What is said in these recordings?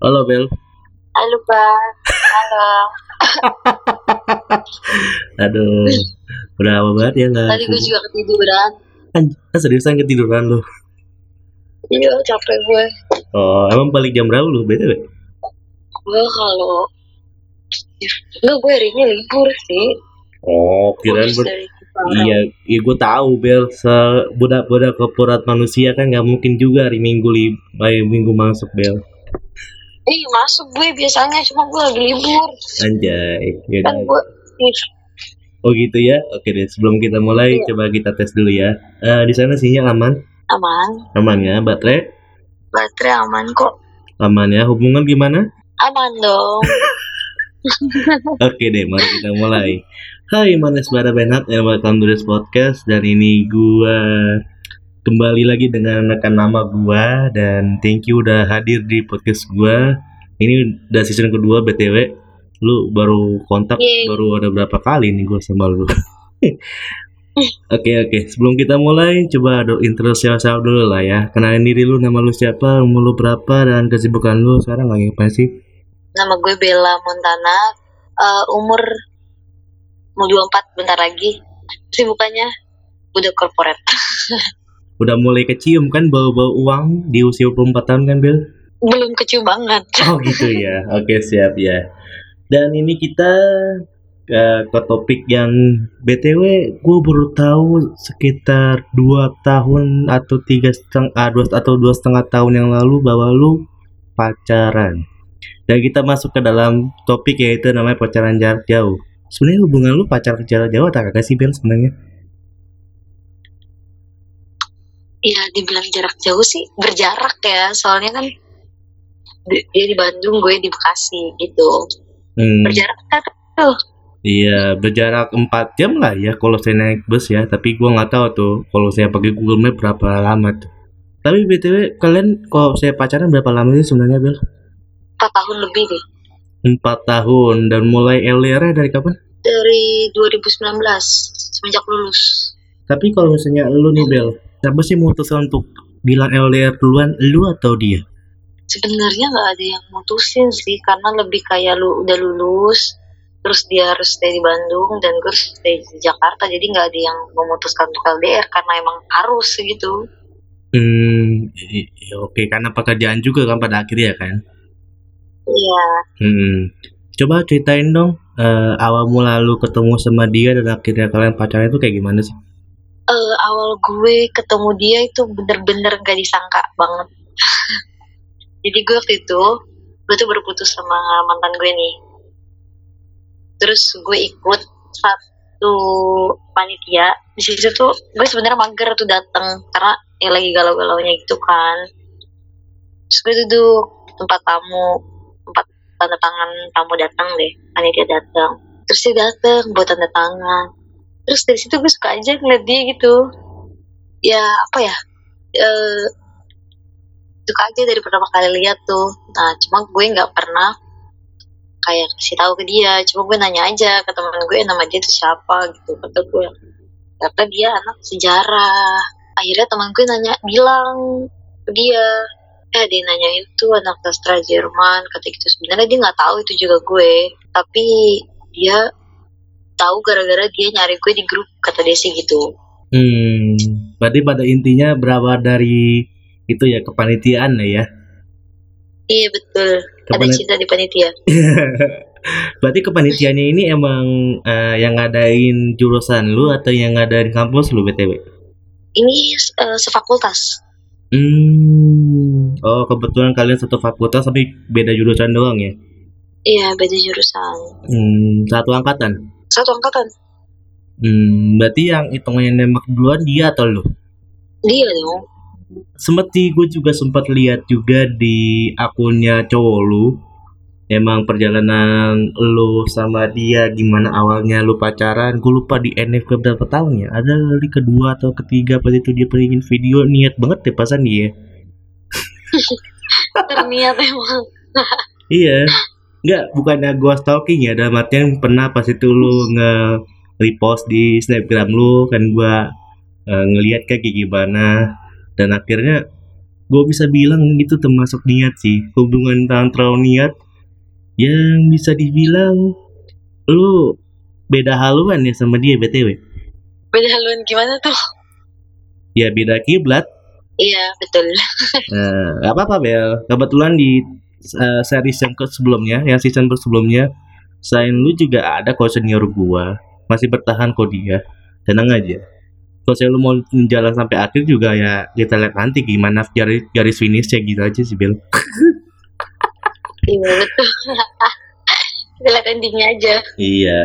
Halo Bel. Halo Bang. Halo. Aduh, udah lama banget ya nggak. Tadi gue juga ketiduran. An- ah, seriusan ketiduran lu? Iya capek gue. Oh, emang balik jam berapa lu? Btw? Gue kalau Enggak gue hari ini libur sih. Oh, kirain ber-. Iya, iya gue tahu Bel. Sebudak-budak kepurat manusia kan nggak mungkin juga hari Minggu li, hari Minggu masuk Bel. Eh masuk gue biasanya cuma gue lagi libur. Anjay. Kan Yaudah. gue Oh gitu ya. Oke deh. Sebelum kita mulai, Iya. coba kita tes dulu ya. Eh, di sana sinyal aman? aman. Aman ya. Baterai Baterai aman kok. aman ya. Hubungan gimana? Aman dong. Oke deh, mari kita mulai. Hai, manis Bara Benat and welcome to this podcast. Dan ini gua kembali lagi dengan rekan nama gua dan thank you udah hadir di podcast gua. Ini udah season kedua BTW. Lu baru kontak Yeay. baru ada berapa kali nih gua sama lu. Oke oke, sebelum kita mulai coba do intro siapa dulu lah ya. Kenalin diri lu, nama lu siapa, umur lu berapa dan kesibukan lu sekarang lagi apa sih? Nama gue Bella Montana. Eh, umur mau 24 bentar lagi. Sibukannya udah korporat. Udah mulai kecium kan bau-bau uang di usia 24 tahun kan Bel? Belum kecil banget. Oh gitu ya. Oke siap ya. Dan ini kita eh, ke topik yang btw gue baru tahu sekitar dua tahun atau tiga setengah ah, dua atau dua setengah tahun yang lalu bahwa lu pacaran. Dan kita masuk ke dalam topik yaitu namanya pacaran jarak jauh. Sebenarnya hubungan lu pacaran jarak jauh atau kagak sih Bel sebenarnya? Ya dibilang jarak jauh sih berjarak ya. Soalnya kan di- dia di Bandung, gue di Bekasi gitu. Hmm. Berjarak kan tuh. Iya, berjarak 4 jam lah ya kalau saya naik bus ya. Tapi gua nggak tahu tuh kalau saya pakai Google Map berapa lama tuh. Tapi BTW kalian kalau saya pacaran berapa lama sih sebenarnya Bel? 4 tahun lebih deh. 4 tahun dan mulai LDR dari kapan? Dari 2019 semenjak lulus. Tapi kalau misalnya lu nih Bel, siapa sih memutuskan untuk bilang LDR duluan, lu atau dia? Sebenarnya nggak ada yang mutusin sih karena lebih kayak lu udah lulus terus dia harus stay di Bandung dan gue harus stay di Jakarta jadi nggak ada yang memutuskan untuk LDR karena emang harus gitu Hmm, i- oke karena pekerjaan juga kan pada akhirnya kan. iya Hmm. Coba ceritain dong eh, awal mula lu ketemu sama dia dan akhirnya kalian pacaran itu kayak gimana sih? Eh, awal gue ketemu dia itu bener-bener gak disangka banget. Jadi gue waktu itu, gue tuh baru putus sama mantan gue nih. Terus gue ikut satu panitia. Di situ tuh gue sebenarnya mager tuh datang karena ya lagi galau-galaunya gitu kan. Terus gue duduk tempat tamu, tempat tanda tangan tamu datang deh, panitia datang. Terus dia datang buat tanda tangan terus dari situ gue suka aja ngeliat dia gitu. Ya apa ya eh suka aja dari pertama kali lihat tuh. Nah cuma gue nggak pernah kayak kasih tahu ke dia. Cuma gue nanya aja ke teman gue nama dia itu siapa gitu. Kata gue kata dia anak sejarah. Akhirnya teman gue nanya bilang ke dia eh dia nanya itu anak sastra Jerman. Kata gitu. Sebenarnya dia nggak tahu itu juga gue. Tapi dia tahu gara-gara dia nyari gue di grup kata dia sih gitu Hmm, berarti pada intinya berawal dari itu ya kepanitiaan lah ya. iya betul ada Kepanit- cinta di panitia berarti kepanitiaannya ini emang eh, yang ngadain jurusan lu atau yang ngadain kampus lu BTW? ini eh, sefakultas Hmm, oh kebetulan kalian satu fakultas tapi beda jurusan doang ya? iya beda jurusan Hmm, satu angkatan. Satu angkatan. Hmm, berarti yang hitungannya nembak duluan dia atau lu? dia dong. Sempet sih gue juga sempat lihat juga di akunnya cowok lu. Emang perjalanan lu sama dia gimana? Awalnya lu pacaran gue lupa di NF ke berapa tahun ya? Ada kali kedua atau ketiga pada itu dia pengen video niat banget deh pasan dia. Terniat emang. Iya nggak bukannya gua stalking ya dalam artian pernah pas itu lu nge repost di snapgram lu kan gua eh, ngelihat kayak gimana dan akhirnya gue bisa bilang itu termasuk niat sih. Hubungan antara niat yang bisa dibilang lu beda haluan ya sama dia btw beda haluan gimana tuh? Ya beda kiblat. Iya betul. Nah, gak apa-apa Bel. Kebetulan di uh, series yang ke sebelumnya yang season sebelumnya selain lu juga ada kok senior gua masih bertahan kok dia. Tenang aja. Kalau lu mau jalan sampai akhir juga ya kita lihat nanti gimana garis garis finish ya gitu aja sih Bel. Iya. Betul kita lihat endingnya aja. Iya.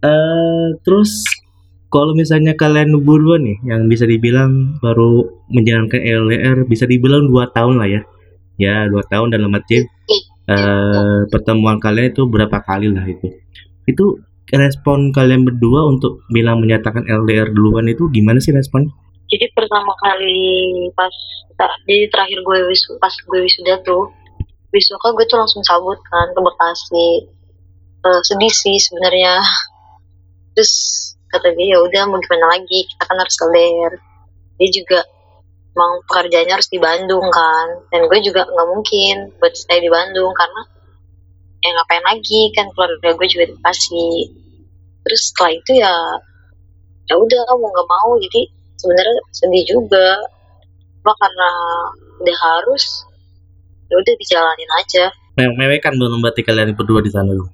Uh, terus kalau misalnya kalian berdua nih yang bisa dibilang baru menjalankan LDR bisa dibilang dua tahun lah ya ya dua tahun dalam arti uh, pertemuan kalian itu berapa kali lah itu. Itu respon kalian berdua untuk bilang menyatakan LDR duluan itu gimana sih respon? Jadi pertama kali pas jadi terakhir gue wis pas gue wisuda tuh wisuda gue tuh langsung cabut kan ke Bekasi. Uh, sedih sih sebenarnya. Terus kata dia ya udah mau gimana lagi? Kita kan harus LDR dia juga emang pekerjaannya harus di Bandung kan. Dan gue juga nggak mungkin buat stay di Bandung karena ya ngapain lagi kan keluarga gue juga dikasih terus setelah itu ya ya udah mau nggak mau. Jadi sebenarnya sedih juga. Cuma karena udah harus ya udah dijalanin aja. Mewek kan belum berarti kalian berdua di sana lu.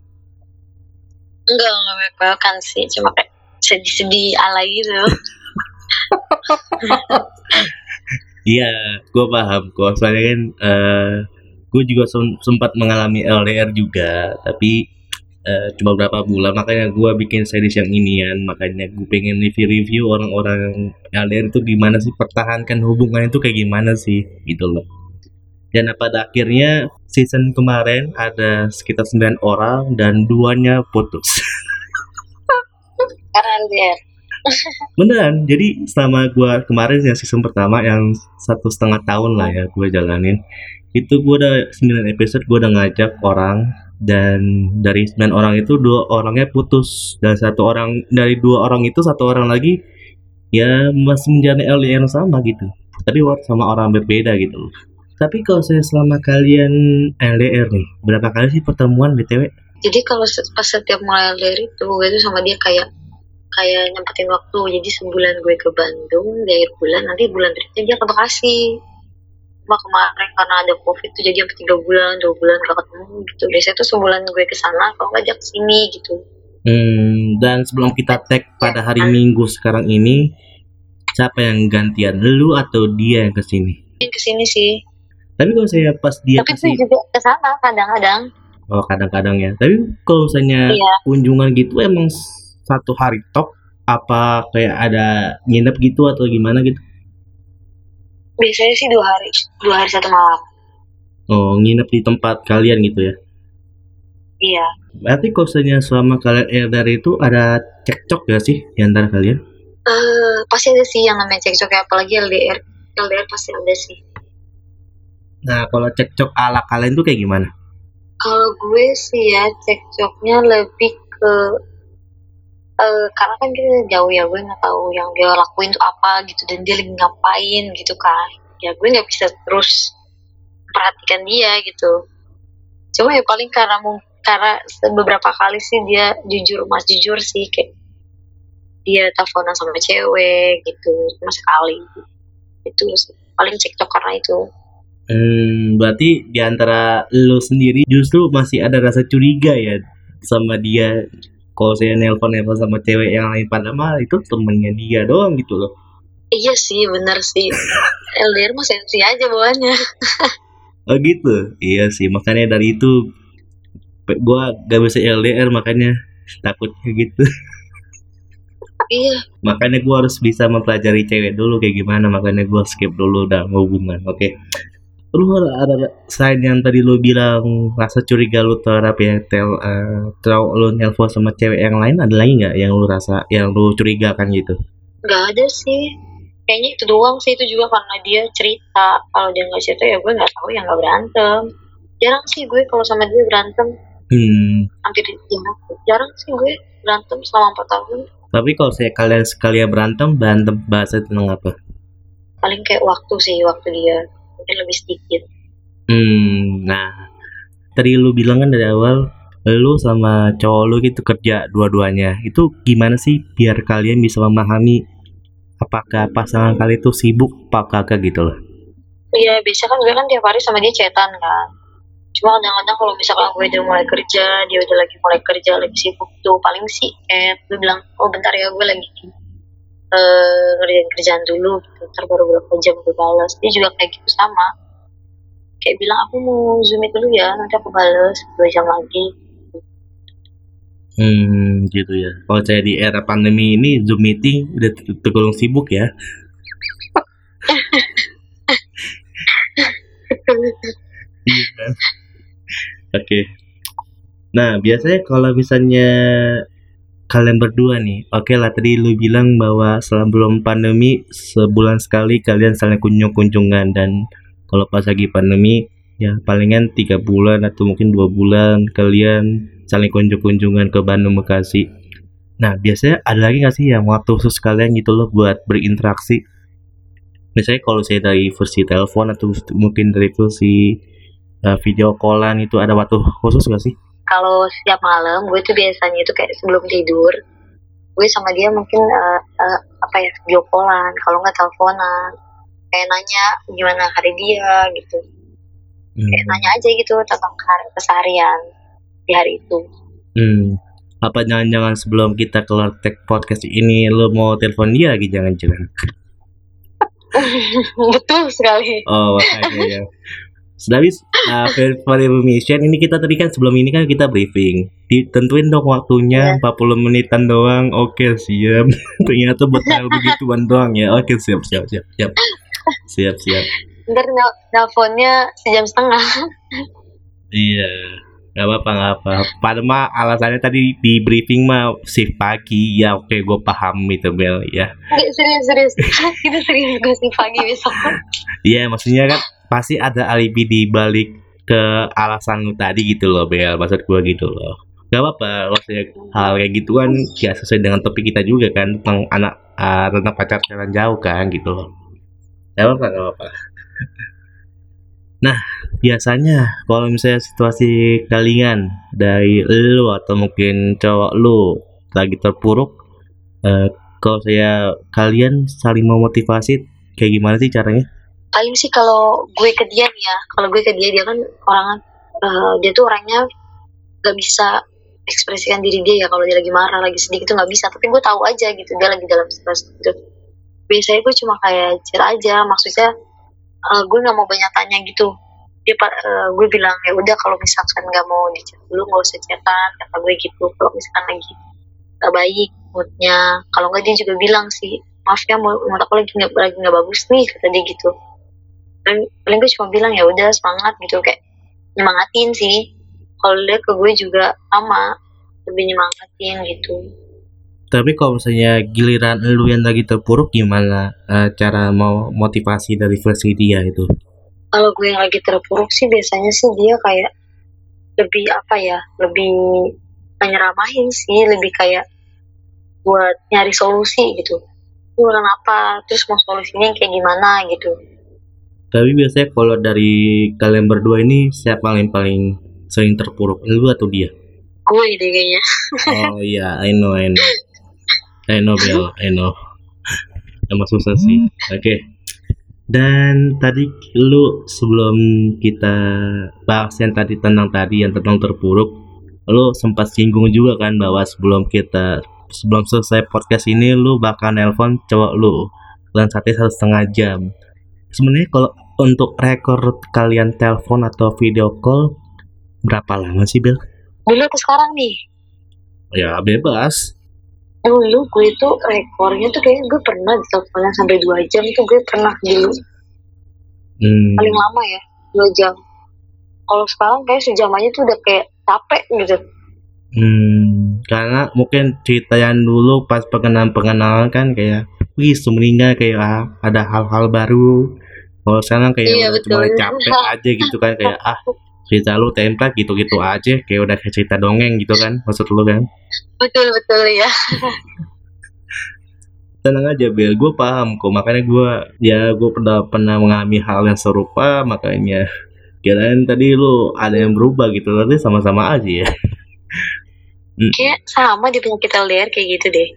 Enggak mewek kan sih. Cuma kayak sedih-sedih alay gitu Iya, gue paham kok. Soalnya kan uh, eh, gue juga sempat mengalami LDR juga, tapi uh, cuma berapa bulan. Makanya gue bikin series yang inian. Makanya gue pengen review-review orang-orang LDR itu gimana sih pertahankan hubungan itu kayak gimana sih, gitu loh. Dan pada akhirnya season kemarin ada sekitar 9 orang dan duanya putus. Karena LDR beneran jadi selama gue kemarin yang season pertama yang satu setengah tahun lah ya gue jalanin itu gue udah 9 episode gue udah ngajak orang dan dari 9 orang itu dua orangnya putus dan satu orang dari dua orang itu satu orang lagi ya masih menjalani LDR sama gitu. Tapi sama orang berbeda gitu. Tapi kalau saya selama kalian LDR nih berapa kali sih pertemuan BTW jadi kalau pas setiap mulai LDR itu gue tuh sama dia kayak kayak nyempetin waktu. Jadi sebulan gue ke Bandung di akhir bulan nanti bulan berikutnya dia ke Bekasi. Cuma kemarin karena ada covid tuh jadi sampai tiga bulan dua bulan gak ketemu gitu. Biasanya tuh sebulan gue ke sana kalau ngajak ke sini gitu. Hmm, dan sebelum kita tag pada hari Minggu sekarang ini siapa yang gantian? Lu atau dia yang ke sini yang ke sini sih. Tapi kalau saya pas dia tapi kasih... juga ke sana kadang-kadang. Oh kadang-kadang ya. Tapi kalau misalnya iya. kunjungan gitu emang satu hari tok apa kayak ada nginep gitu atau gimana gitu? Biasanya sih dua hari, dua hari satu malam. Oh, nginep di tempat kalian gitu ya? Iya. Berarti kosnya selama kalian LDR itu ada cekcok gak sih di antara kalian? Eh, uh, pasti ada sih yang namanya cekcok ya, apalagi LDR. LDR pasti ada sih. Nah, kalau cekcok ala kalian tuh kayak gimana? Kalau gue sih ya cekcoknya lebih ke uh, karena kan kita jauh ya gue nggak tahu yang dia lakuin tuh apa gitu dan dia lagi ngapain gitu kan. Ya gue nggak bisa terus perhatikan dia gitu. Cuma ya paling karena karena beberapa kali sih dia jujur mas jujur sih kayak dia teleponan sama cewek gitu cuma sekali. Itu paling cekcok karena itu. Hmm, berarti di antara lo sendiri justru masih ada rasa curiga ya sama dia kalau saya nelpon nelpon sama cewek yang lain pada mah itu temennya dia doang gitu loh. Iya sih bener sih. LDR mah sensi aja bawaannya. Oh gitu? Iya sih makanya dari itu gua gak bisa LDR makanya takutnya gitu. Iya. Makanya gua harus bisa mempelajari cewek dulu kayak gimana makanya gua skip dulu udah hubungan oke? okay lu ada selain yang tadi lu bilang rasa curiga lu terhadap ya tel uh, lu nelpon sama cewek yang lain ada lagi nggak yang lu rasa yang lu curigakan gitu? Nggak ada sih. Kayaknya itu doang sih itu juga karena dia cerita. Kalau dia nggak cerita ya gue nggak tahu ya nggak berantem. Jarang sih gue kalau sama dia berantem. Hmm. hampir jarang, jarang sih gue berantem selama empat tahun. Tapi kalau saya kalian sekalian berantem berantem bahasa tentang apa? Paling kayak waktu sih waktu dia mungkin lebih sedikit Hmm, nah tadi lu bilang kan dari awal lu sama cowok lu gitu kerja dua-duanya. Itu gimana sih biar kalian bisa memahami apakah pasangan kalian itu sibuk apa kagak gitu loh. iya biasa kan gue kan tiap hari sama dia chatan kan cuma kadang-kadang kalau misalkan gue udah mulai kerja dia udah lagi mulai kerja lagi sibuk tuh paling sih eh gue bilang oh bentar ya gue lagi eh ngerjain kerjaan dulu gitu ntar baru berapa jam gue balas dia juga kayak gitu sama kayak bilang aku mau zoom dulu ya nanti aku balas dua jam lagi Hmm, gitu ya. Kalau saya di era pandemi ini Zoom meeting udah ter- tergolong sibuk ya. Iya kan? Oke. Nah, biasanya kalau misalnya kalian berdua nih, oke lah tadi lu bilang bahwa sebelum pandemi sebulan sekali kalian saling kunjung-kunjungan dan kalau pas lagi pandemi ya palingan tiga bulan atau mungkin dua bulan kalian saling kunjung-kunjungan ke Bandung Bekasi. Nah, biasanya ada lagi nggak sih yang waktu khusus kalian gitu loh buat berinteraksi? Misalnya kalau saya dari versi telepon atau mungkin dari versi uh, video callan itu ada waktu khusus gak sih? Kalau setiap malam gue tuh biasanya itu kayak sebelum tidur gue sama dia mungkin eh, eh, apa ya video callan kalau nggak teleponan. Kayak nanya gimana hari dia? gitu. Kayak nanya aja gitu tentang hari- keseharian di hari itu. Hmm. Apa jangan-jangan sebelum kita keluar tag podcast ini lo mau telepon dia lagi? Jangan-jangan? betul sekali. Oh, makanya ya. Sedabis uh, information ini kita tadi kan sebelum ini kan kita briefing. Ditentuin dong waktunya 40 menitan doang. Oke, siap. Ternyata buat hal begituan doang ya. Oke, siap siap siap siap. Siap siap. ntar nel- nelponnya sejam setengah Iya. Gak apa-apa, gak apa. Padahal mah alasannya tadi di briefing mah shift pagi. Ya oke, gue paham itu Bel ya. Serius serius itu serius gue sih pagi besok Iya, maksudnya kan pasti ada alibi di balik ke alasan lu tadi gitu loh, Bel. Maksud gua gitu loh. Gak apa-apa, maksudnya hal kayak gitu kan ya sesuai dengan topik kita juga kan tentang anak uh, tentang pacar jalan jauh kan gitu loh. Gak apa-apa, gak apa-apa. Nah, biasanya kalau misalnya situasi kalian dari lu atau mungkin cowok lu lagi terpuruk, eh, kalau saya kalian saling memotivasi kayak gimana sih caranya? Paling sih kalau gue ke dia nih ya kalau gue ke dia dia kan orang eh, dia tuh orangnya gak bisa ekspresikan diri dia ya kalau dia lagi marah lagi sedih itu nggak bisa. Tapi gue tahu aja gitu dia lagi dalam stres gitu. Biasanya gue cuma kayak chat aja maksudnya eh, gue nggak mau banyak tanya gitu. Dia eh, gue bilang ya udah kalau misalkan nggak mau dicat dulu nggak usah chatan kata gue gitu. Kalau misalkan lagi gak baik moodnya. Kalau nggak dia juga bilang sih maaf ya mood aku lagi nggak lagi nggak bagus nih kata dia gitu paling, paling gue cuma bilang ya udah semangat gitu. Kayak nyemangatin sih. Kalau dia ke gue juga sama lebih nyemangatin gitu. Tapi kalau misalnya giliran lu yang lagi terpuruk gimana eh, cara mau motivasi dari versi dia itu? kalau gue yang lagi terpuruk sih biasanya sih dia kayak lebih apa ya lebih menyeramahin sih. Lebih kayak buat nyari solusi gitu. Lu kenapa terus mau solusinya kayak gimana gitu Tapi biasanya kalau dari kalian berdua ini siapa yang paling sering terpuruk? Lu atau dia? gue deh kayaknya Oh iya, I know, I know. I know, Bel, I know. Emang susah sih. Oke. Dan tadi lu sebelum kita bahas yang tadi tentang tadi yang tentang terpuruk, lu sempat singgung juga kan bahwa sebelum kita sebelum selesai podcast ini lu bakal nelpon cowok lu dan satu setengah jam. Sebenarnya kalau untuk rekor kalian telepon atau video call berapa lama sih Bel? dulu atau sekarang nih Ya bebas. dulu gue itu rekornya tuh kayaknya gue pernah teleponan sampai dua jam tuh gue pernah dulu Hmm. paling lama ya dua jam kalau sekarang kayak sejam aja tuh udah kayak capek gitu Hmm, karena mungkin cerita yang dulu pas pengenalan-pengenalan kan kayak wih semeninggal kayak ah, ada hal-hal baru. Kalau sekarang kayak Iya, cuma capek aja gitu kan kayak ah cerita lu template gitu-gitu aja kayak udah kayak cerita dongeng gitu kan maksud lu kan. betul betul ya tenang aja Bel gue paham kok makanya gue ya gue pernah pernah mengalami hal yang serupa makanya kirain tadi lu ada yang berubah gitu tapi sama-sama aja ya. Kayak sama di penyakit LDR kayak gitu deh.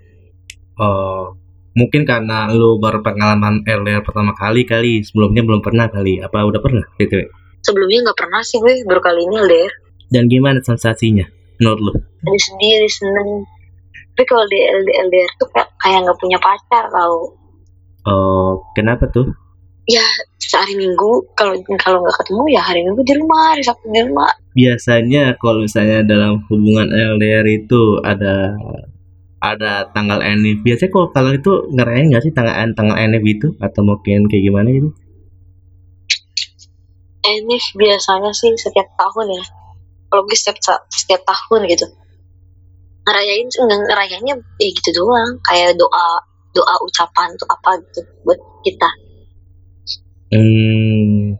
Oh mungkin karena lu baru pengalaman LDR pertama kali kali sebelumnya belum pernah kali. Apa udah pernah gitu sebelumnya nggak pernah sih gue baru kali ini LDR dan gimana sensasinya menurut lu? Sedih ada seneng. Tapi kalau di LDR, tuh kayak kayak nggak punya pacar tau. Oh kenapa tuh? Ya sehari minggu kalau kalau nggak ketemu ya hari minggu di rumah hari sabtu di rumah. Biasanya kalau misalnya dalam hubungan LDR itu ada ada tanggal enif biasanya kalau kalian itu ngerayain nggak sih tanggal tanggal enif itu? Atau mungkin kayak gimana gitu? Enif biasanya sih setiap tahun ya. Kalau gue setiap setiap tahun gitu. Ngerayain nggak ngerayainnya ya gitu doang. Kayak doa doa ucapan tuh apa gitu buat kita. Hmm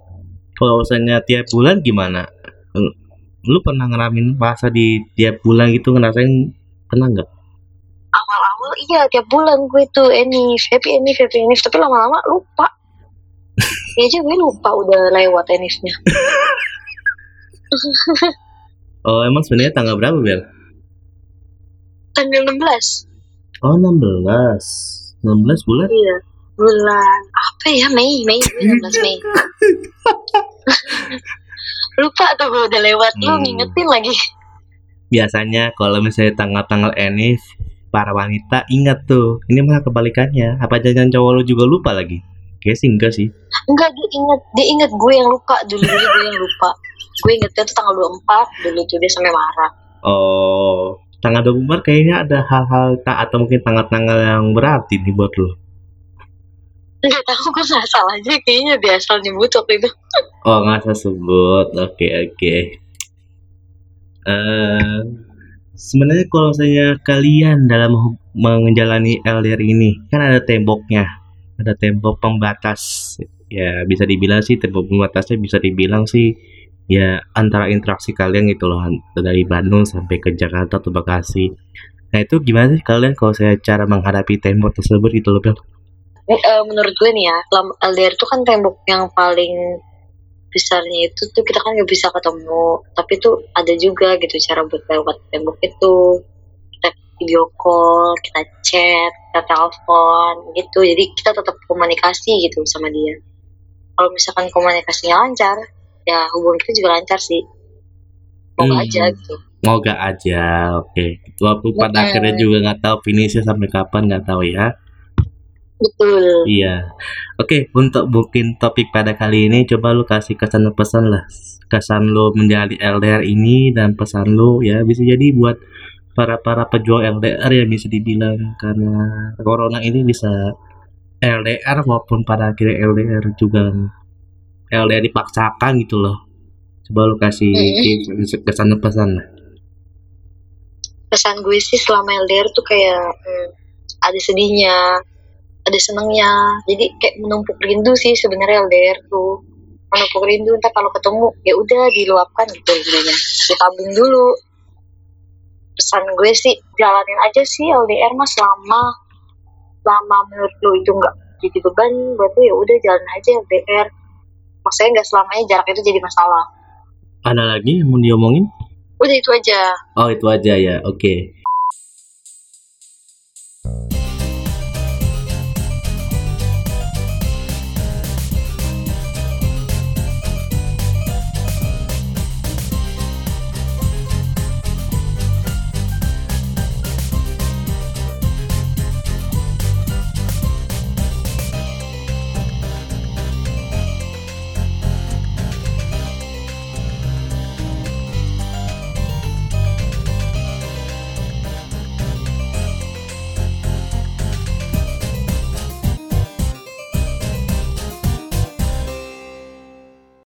kalau misalnya tiap bulan gimana? Lu pernah ngeramin puasa di tiap bulan gitu ngerasain pernah nggak awal-awal iya tiap bulan gue tuh enif happy enif happy enif tapi lama-lama lupa. Ya aja gue lupa udah lewat enifnya oh emang sebenarnya tanggal berapa bel? Tanggal 16 oh 16 16 bulan? Iya bulan apa ya Mei Mei 16 Mei. lupa tuh gue udah lewat hmm. lu ngingetin lagi. Biasanya kalau misalnya tanggal-tanggal enif para wanita ingat tuh ini malah kebalikannya. Apa jangan cowok lu juga lupa lagi? Kayak sih enggak sih. Enggak dia ingat dia ingat gue yang lupa. Dulu dulu gue yang lupa. Gue ingetnya tuh tanggal 24 dulu tuh dia sampai marah. Oh tanggal 24 kayaknya ada hal-hal tak atau mungkin tanggal-tanggal yang berarti nih buat lo Enggak tahu gue nggak salah aja. Kayaknya biasa nyebut waktu itu. Oh nggak sebut. Oke okay, oke. Okay. uh, sebenarnya kalau saya kalian dalam menjalani LDR ini kan ada temboknya ada tembok pembatas ya bisa dibilang sih tembok pembatasnya bisa dibilang sih ya antara interaksi kalian gitu loh dari Bandung sampai ke Jakarta atau Bekasi nah itu gimana sih kalian kalau saya cara menghadapi tembok tersebut itu loh Bel? Uh, menurut gue nih ya LDR itu kan tembok yang paling besarnya itu tuh kita kan nggak bisa ketemu tapi tuh ada juga gitu cara buat lewat tembok itu kita video call kita chat kita telepon gitu jadi kita tetap komunikasi gitu sama dia kalau misalkan komunikasinya lancar ya hubungan kita juga lancar sih mau hmm. aja gitu gak aja oke okay. walaupun pada hmm. akhirnya juga nggak tahu finishnya sampai kapan nggak tahu ya betul. Iya. Oke okay, untuk mungkin topik pada kali ini coba lu kasih kesan pesan lah. Kesan lu menjadi LDR ini dan pesan lu ya bisa jadi buat para para pejuang LDR yang bisa dibilang. Karena corona ini bisa LDR maupun pada akhirnya LDR juga LDR dipaksakan gitu loh. Coba lu kasih hmm. kesan pesan lah. Pesan gue sih selama LDR tuh kayak hmm, ada sedihnya ada senengnya jadi kayak menumpuk rindu sih sebenarnya LDR tuh. Menumpuk rindu entah kalau ketemu ya udah diluapkan gitu rindunya ditabung dulu. Pesan gue sih jalanin aja sih LDR mas selama selama menurut lo itu enggak jadi beban buat lo ya udah jalan aja LDR maksudnya nggak selamanya jarak itu jadi masalah. Ada lagi yang mau diomongin? Udah itu aja. Oh itu aja ya oke. okay.